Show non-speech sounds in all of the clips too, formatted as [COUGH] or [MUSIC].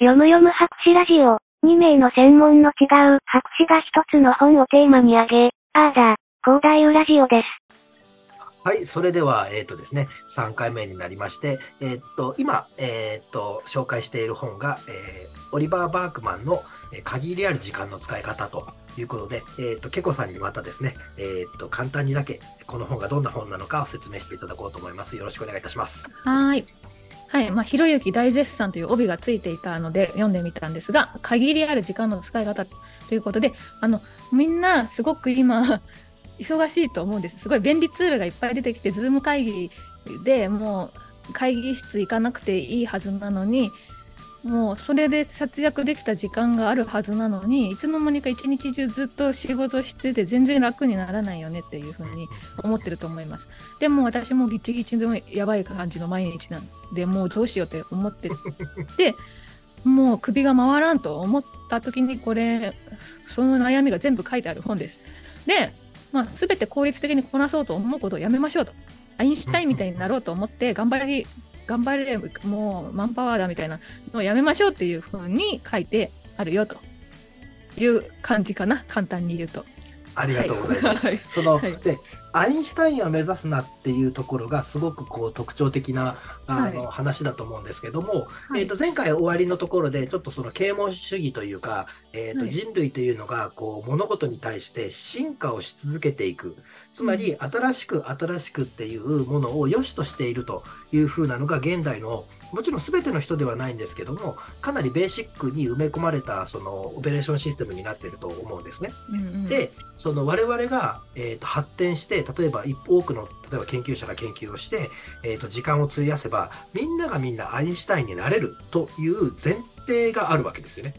読む読む博士ラジオ。2名の専門の違う博士が一つの本をテーマに挙げ、あーだ、広大ウラジオです。はい、それでは、えっ、とですね、3回目になりまして、えっ、と、今、えっ、と、紹介している本が、えーオリバー・バークマンの、えー限りある時間の使い方ということで、えっ、と、ケコさんにまたですね、えっ、と、簡単にだけ、この本がどんな本なのかを説明していただこうと思います。よろしくお願いいたします。はーい。はい。まあ、ひろゆき大絶賛という帯がついていたので読んでみたんですが、限りある時間の使い方ということで、あの、みんなすごく今、忙しいと思うんです。すごい便利ツールがいっぱい出てきて、ズーム会議でもう会議室行かなくていいはずなのに、もうそれで節約できた時間があるはずなのにいつの間にか一日中ずっと仕事してて全然楽にならないよねっていうふうに思ってると思います。でも私もギチギチのやばい感じの毎日なんでもうどうしようって思っててもう首が回らんと思った時にこれその悩みが全部書いてある本です。で、まあ、全て効率的にこなそうと思うことをやめましょうと。アインシュタインみたいになろうと思って頑張り頑張れもうマンパワーだみたいなのをやめましょうっていうふうに書いてあるよという感じかな簡単に言うと。ありがとうございます。はいその、はいで、アインシュタインを目指すなっていうところがすごくこう特徴的なあの、は話だと思うんですけども、はい。えっ、と前回終わりのところでちょっとその啓蒙主義というか、えっ、とはい。人類というのがこう物事に対して進化をし続けていく、つまり新しく新しくっていうものを良しとしているというふうなのが現代のもちろん全ての人ではないんですけども、かなりベーシックに埋め込まれたそのオペレーションシステムになっていると思うんですね。うんうん。で、その我々が、えー、と発展して、例えば一多くの例えば研究者が研究をして、えー、と時間を費やせば、みんながみんなアインシュタインになれるという前提があるわけですよね。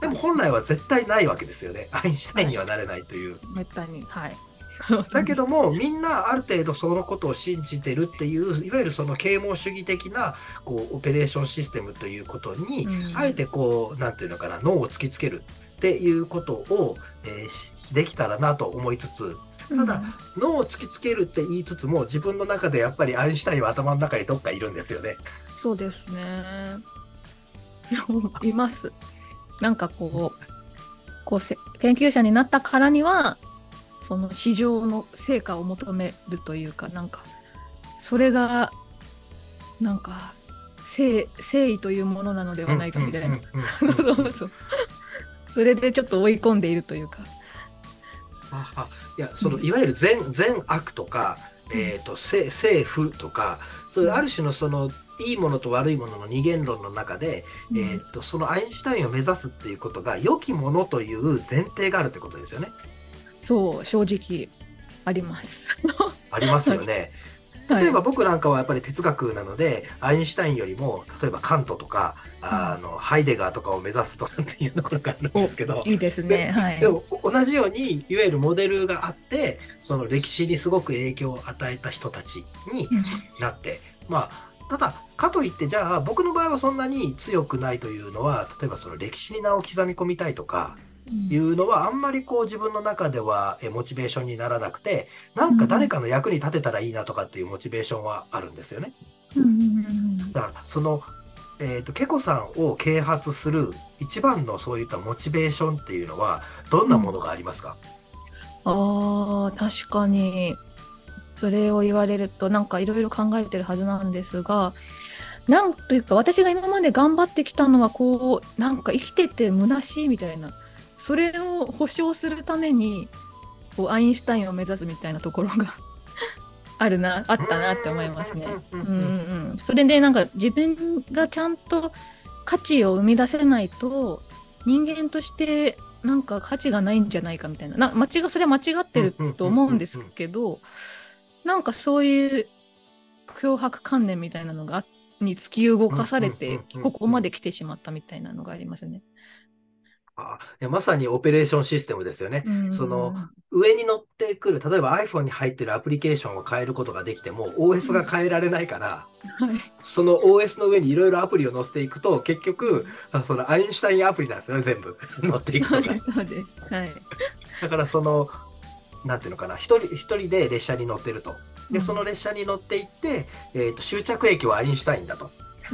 でも本来は絶対ないわけですよね。アインシュタインにはなれないという。めったにはい。[LAUGHS] だけども、みんなある程度そのことを信じてるっていう、いわゆるその啓蒙主義的なこうオペレーションシステムということに、うんあえてこう、なんていうのかな、脳を突きつけるっていうことを、えーしできたらなと思いつつ、ただ脳を突きつけるって言いつつも、自分の中でやっぱりアインシュタインは頭の中にどっかいるんですよね。そうですね。[LAUGHS] います。なんかこう、こうせ研究者になったからには、その市場の成果を求めるというか、なんか、それが、なんか、誠誠意というものなのではないかみたいな。それでちょっと追い込んでいるというか。ああいやそのいわゆる善善悪とか、えー、とせ政府とかそういうある種のそのいいものと悪いものの二元論の中で、えー、とそのアインシュタインを目指すっていうことが良きものという前提があるってことですよね。そう、正直あります。ありますよね。[LAUGHS] 例えば僕なんかはやっぱり哲学なので、アインシュタインよりも例えばカントとか、あのハイデガーとかを目指すとかっていうところがあるんですけど。いいですでね。はいで。も同じようにいわゆるモデルがあってその歴史にすごく影響を与えた人たちにうんなって、まあただかといってじゃあ僕の場合はそんなに強くないというのは例えばその歴史に名を刻み込みたいとかいうのはあんまりこう自分の中ではえモチベーションにならなくてなんか誰かの役に立てたらいいなとかっていうモチベーションはあるんですよね。うんうんうんだからそのえー、とケコさんを啓発する一番のそういったモチベーションっていうのはどんなものがありますか、あー確かに。それを言われるとなんかいろいろ考えてるはずなんですがなんというか私が今まで頑張ってきたのはこうなんか生きてて虚しいみたいなそれを保証するためにこうアインシュタインを目指すみたいなところが [LAUGHS] あるなあったなって思いますね。うん。うん、それでなん。か自分がちゃん。と価値を生み出せないと人間としてなん。か価値がないん。じゃないかみたいなな間違それは間違ってると思うん。ですけどなん。かそういう脅迫観念みたいなのがに突き動かされてここまで来てしまったみたいなのがありますね。あいやまさにオペレーションシステムですよね。うんその上に乗ってくる、例えば iPhone に入ってるアプリケーションを変えることができても、OS が変えられないから、はいその OS の上にいろいろアプリを載せていくと、結局、あそのアインシュタインアプリなんですよね、全部。[LAUGHS] 乗っていくのが。そうです。はい。だからその、なんていうのかな、一人一人で列車に乗ってると。で、うんその列車に乗っていって、えっ、と、終着駅はアインシュタインだと。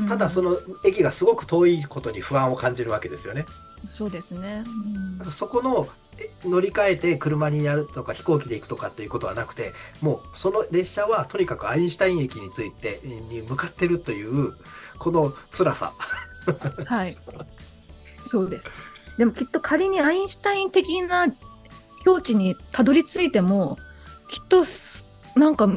ただその駅がすごく遠いことに不安を感じるわけですよね。そうですね。うんそこのえ乗り換えて車にやるとか飛行機で行くとかっていうことはなくて、もうその列車はとにかくアインシュタイン駅についてに向かってるという、この辛さ。[LAUGHS] はい。そうです。でもきっと仮にアインシュタイン的な境地にたどり着いても、きっとすなんか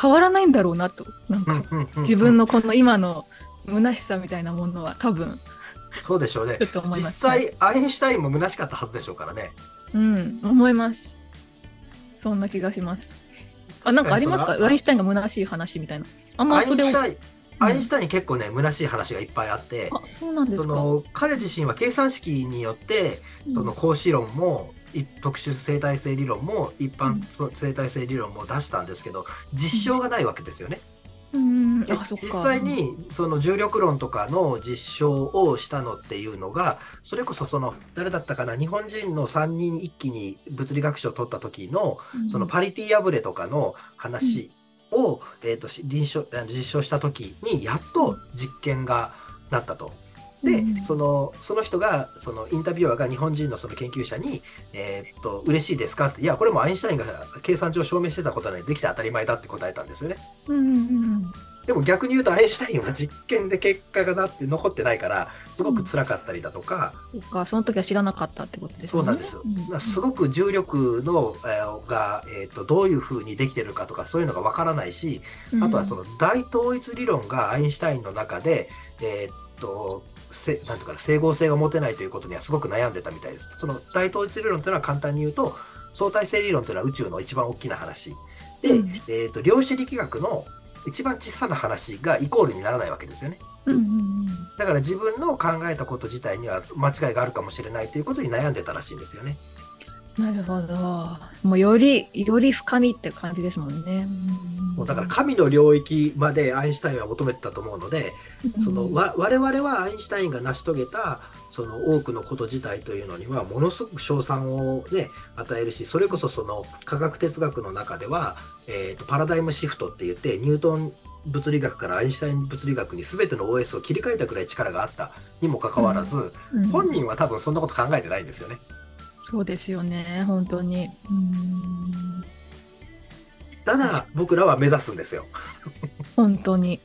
変わらないんだろうなと。なんか自分のこの今の虚しさみたいなものは多分そうでしょうね実。際、アインシュタインも虚しかったはずでしょうからね。うん、思います。そんな気がします。あ、なんかありますか？アインシュタインが虚しい話みたいな。あんまそれを。アインシュタイン結構ね、虚しい話がいっぱいあって、あ、その彼自身は計算式によって、その格子論も、い特殊生態性理論も一般生態性理論も出したんですけど実証がないわけですよね。うん、実際にその重力論とかの実証をしたのっていうのがそれこそその誰だったかな日本人の3人一気に物理学賞を取った時のうん、そのパリティ破れとかの話を、えー、とし臨床実証した時にやっと実験がなったと。で、うんそのその人がそのインタビュアーが日本人のその研究者に「えーっと嬉しいですか?」って「いやこれもアインシュタインが計算上証明してたことなのでできて当たり前だ」って答えたんですよね。うんうんうんでも逆に言うとアインシュタインは実験で結果がなって残ってないからすごく辛かったりだとか、そっか、その時は知らなかったってことですね。そうなんですよ。うんすごく重力の、えーが、えー、とどういうふうにできてるかとかそういうのがわからないし、あとはその大統一理論がアインシュタインの中で、えーっとせなんていうかな整合性が持てないということにはすごく悩んでたみたいです。その大統一理論というのは簡単に言うと相対性理論というのは宇宙の一番大きな話で、うんえーっと量子力学の一番小さな話がイコールにならないわけですよね。うんうんうんだから自分の考えたこと自体には間違いがあるかもしれないということに悩んでたらしいんですよね。なるほど。もうより、より深みって感じですもんね。もうだから神の領域までアインシュタインは求めてたと思うので、そのわ我々はアインシュタインが成し遂げたその多くのこと自体というのにはものすごく賞賛を、ね、与えるしそれこそその科学哲学の中では、えー、とパラダイムシフトって言ってニュートン物理学からアインシュタイン物理学に全ての OS を切り替えたくらい力があったにもかかわらず、うん。本人は多分そんなこと考えてないんですよね。そうですよね、本当に。うんただ僕らは目指すんですよ。本当に。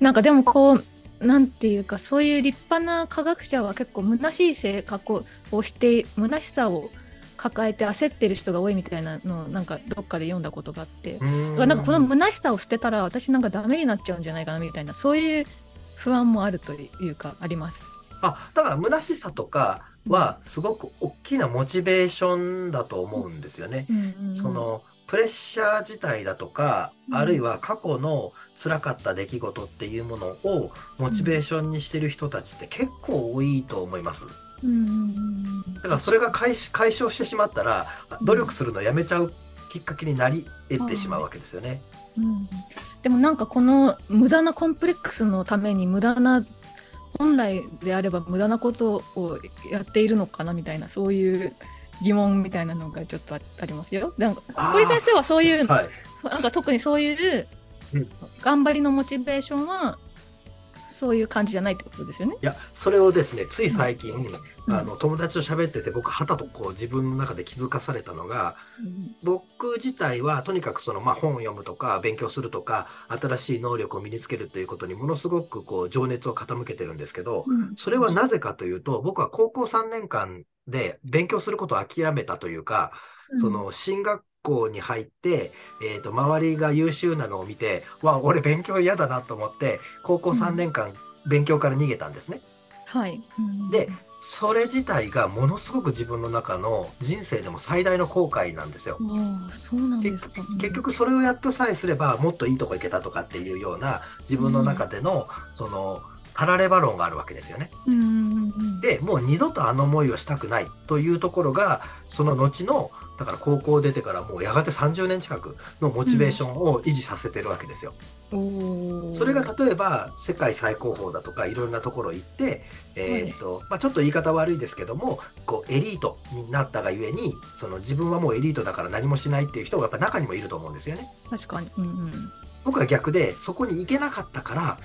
なんかでもこう、なんていうか、そういう立派な科学者は結構虚しい性格をして、虚しさを抱えて焦ってる人が多いみたいなのをなんかどっかで読んだことがあって、だからなんかこの虚しさを捨てたら私なんかダメになっちゃうんじゃないかなみたいな、そういう不安もあるというか、あります。あだから虚しさとかはすごく大きなモチベーションだと思うんですよね。そのプレッシャー自体だとか、うんあるいは過去の辛かった出来事っていうものをモチベーションにしてる人たちって結構多いと思います。うんだからそれが解消解消してしまったら努力するのやめちゃうきっかけになり得てしまうわけですよね。うんでもなんかこの無駄なコンプレックスのために無駄な本来であれば無駄なことをやっているのかなみたいなそういう疑問みたいなのがちょっとあありますよ。なんか堀先生はそういうはい。なんか特にそういううん頑張りのモチベーションはそういう感じじゃないってことですよね？いや、それをですね、つい最近、うん。あの友達と喋ってて、僕、はたとこう自分の中で気づかされたのが、うん。僕自体はとにかくその、まあ、本を読むとか勉強するとか新しい能力を身につけるということにものすごくこう情熱を傾けてるんですけどうん。それはなぜかというと僕は高校3年間で勉強することを諦めたというかその進学校に入って、えー、と周りが優秀なのを見てわ俺勉強嫌だなと思って高校3年間勉強から逃げたんですね。はい、うんでそれ自体がものすごく自分の中の人生でも最大の後悔なんですよ。そうなんですか。結局それをやっとさえすればもっといいとこ行けたとかっていうような自分の中でのそのたられば論があるわけですよね。うんうんうんでもう二度とあの思いをしたくないというところがその後のだから高校出てからもうやがて30年近くのモチベーションを維持させてるわけですよ。おーそれが例えば世界最高峰だとかいろんなところ行って、えーっとまあ、ちょっと言い方悪いですけどもこうエリートになったがゆえにその自分はもうエリートだから何もしないっていう人がやっぱ中にもいると思うんですよね。確かに。うんうん僕は逆で、そこに行けなかったから、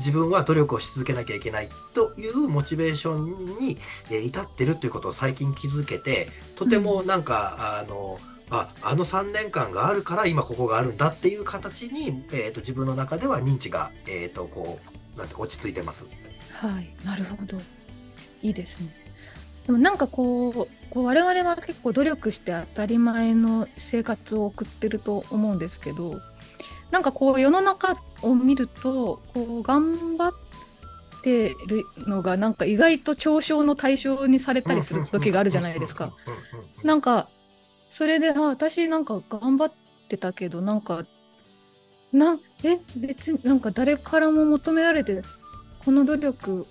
自分は努力をし続けなきゃいけないというモチベーションにえー至ってるということを最近気づけて、とてもなんか、あの、ああの3年間があるから今ここがあるんだっていう形に、えー、と自分の中では認知が、えー、とこうなんて落ち着いてます。はい、なるほど。いいですね。でもなんかこう、こう我々は結構努力して当たり前の生活を送ってると思うんですけど、なんかこう世の中を見ると、こう頑張ってるのがなんか意外と嘲笑の対象にされたりする時があるじゃないですか。なんか、それで、あ、私なんか頑張ってたけど、なんか、な、え、別になんか誰からも求められて、この努力、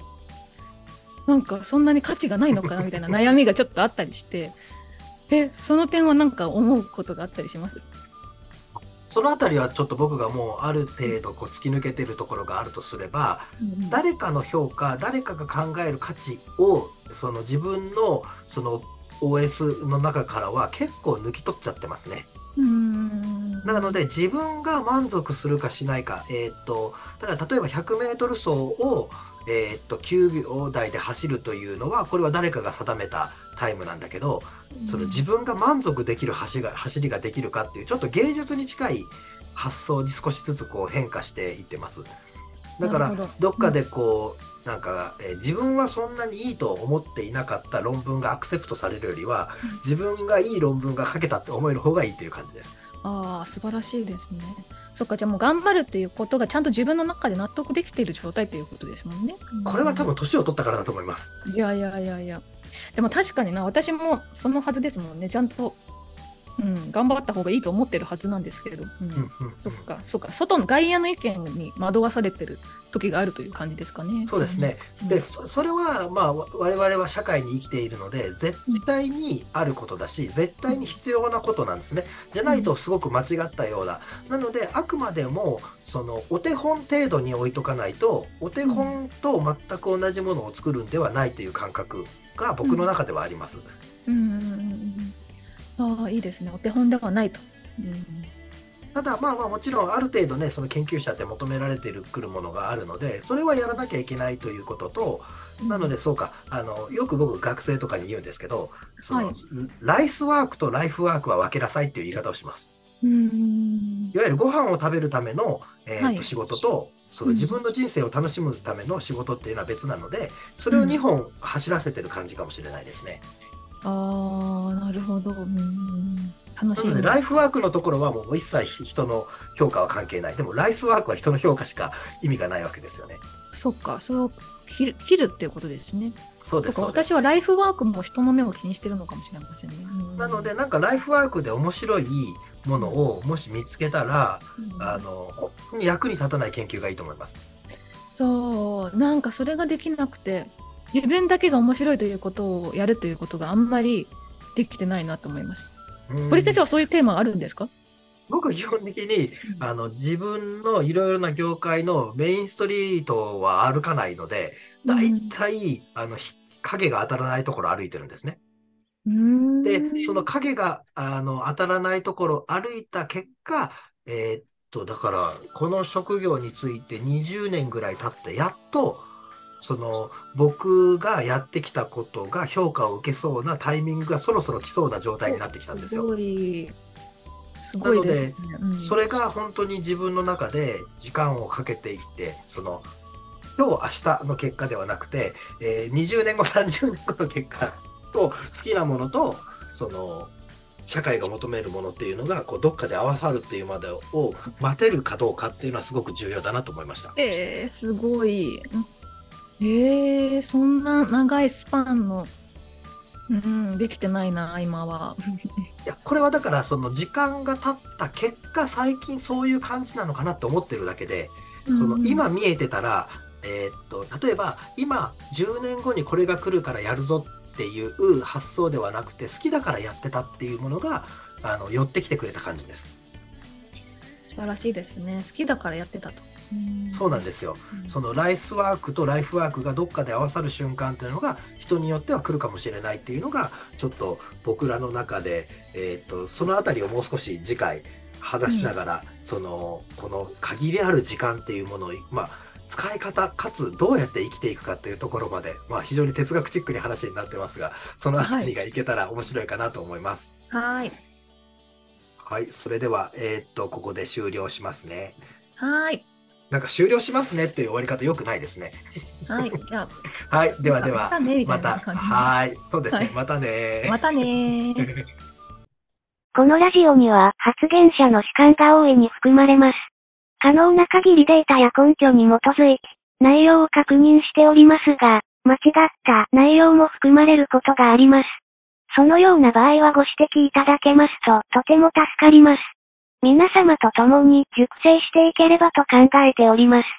なんかそんなに価値がないのかなみたいな悩みがちょっとあったりして、え、その点はなんか思うことがあったりします？そのあたりはちょっと僕がもうある程度こう突き抜けてるところがあるとすれば、うん誰かの評価、誰かが考える価値をその自分のその OS の中からは結構抜き取っちゃってますね。うん。なので自分が満足するかしないか、えーっとだから例えば 100m 走を、えーっと9秒台で走るというのはこれは誰かが定めたタイムなんだけど、その自分が満足できる走りが走りができるかっていうちょっと芸術に近い発想に少しずつこう変化していってます。だからどどっかでこう、なんか、えー自分はそんなにいいと思っていなかった論文がアクセプトされるよりはうん自分がいい論文が書けたって思える方がいいという感じです。ああ、素晴らしいですね。そっか、じゃあもう頑張るっていうことがちゃんと自分の中で納得できている状態ということですもんね。これは多分年を取ったからだと思います。いやいやいやいや。でも確かにな、私もそのはずですもんね。ちゃんと、うん、頑張った方がいいと思ってるはずなんですけれど。うんうんうんうんそっか、そっか、外の外野の意見に惑わされてる時があるという感じですかね。そうですね。うん。で、そそれは、まあ、わ我々は社会に生きているので、絶対にあることだし、絶対に必要なことなんですね。じゃないとすごく間違ったような。なので、あくまでも、その、お手本程度に置いとかないと、お手本と全く同じものを作るんではないという感覚が僕の中ではあります。うんうん。ああ、いいですね。お手本ではないと。うんただ、まあまあ、もちろん、ある程度ね、その研究者って求められてくるものがあるので、それはやらなきゃいけないということと、なので、そうか、あの、よく僕、学生とかに言うんですけど、その、はいライスワークとライフワークは分けなさいっていう言い方をします。うんいわゆるご飯を食べるための、えーとはい仕事と、そのうん自分の人生を楽しむための仕事っていうのは別なので、それを2本走らせてる感じかもしれないですね。ああ、なるほど。うん楽しい。ライフワークのところはもう一切人の評価は関係ない。でも、ライスワークは人の評価しか意味がないわけですよね。そっか、それを切る切るっていうことですね。そうです。私はライフワークも人の目を気にしてるのかもしれませんね。うんなので、、なんかライフワークで面白いものをもし見つけたら、うんあの、役に立たない研究がいいと思います。そう、なんかそれができなくて、自分だけが面白いということをやるということがあんまりできてないなと思います。うん。堀先生はそういうテーマがあるんですか？僕は基本的に、あの、自分のいろいろな業界のメインストリートは歩かないので、だいたい、あの、ひ影が当たらないところを歩いてるんですね。うん。で、その影が、あの、当たらないところを歩いた結果、えーっと、だから、この職業について20年ぐらい経って、やっと、その、僕がやってきたことが評価を受けそうなタイミングがそろそろ来そうな状態になってきたんですよ。すごい、すごいでそれが本当に自分の中で時間をかけていって、その、今日明日の結果ではなくて、えー20年後、30年後の結果と好きなものと、その、社会が求めるものっていうのが、こう、どっかで合わさるっていうまでを待てるかどうかっていうのはすごく重要だなと思いました。えー、すごい。えー、そんな長いスパンの、うん、できてないな、今は。[LAUGHS] いや、これはだから、その時間が経った結果、最近そういう感じなのかなって思ってるだけで、そのうん今見えてたら、えーっと例えば今10年後にこれが来るからやるぞっていう発想ではなくて好きだからやってたっていうものがあの寄ってきてくれた感じです。素晴らしいですね。好きだからやってたと。そうなんですよ。そのライスワークとライフワークがどっかで合わさる瞬間というのが人によっては来るかもしれないっていうのがちょっと僕らの中で、えーっとそのあたりをもう少し次回話しながら、その、この限りある時間っていうものを、まあ、使い方、かつどうやって生きていくかっていうところまで、まあ非常に哲学チックに話になってますが、そのあたりがいけたら面白いかなと思います。はい。はい、それでは、えーっと、ここで終了しますね。はい。なんか終了しますねっていう終わり方良くないですね。はい。じゃ [LAUGHS] はい、ではでまは、また、はい、そうですね、はいまたねあ、またねー。[LAUGHS] このラジオには発言者の主観が大いに含まれます。可能な限りデータや根拠に基づいて内容を確認しておりますが、間違った内容も含まれることがあります。そのような場合はご指摘いただけますととても助かります。皆様と共に熟成していければと考えております。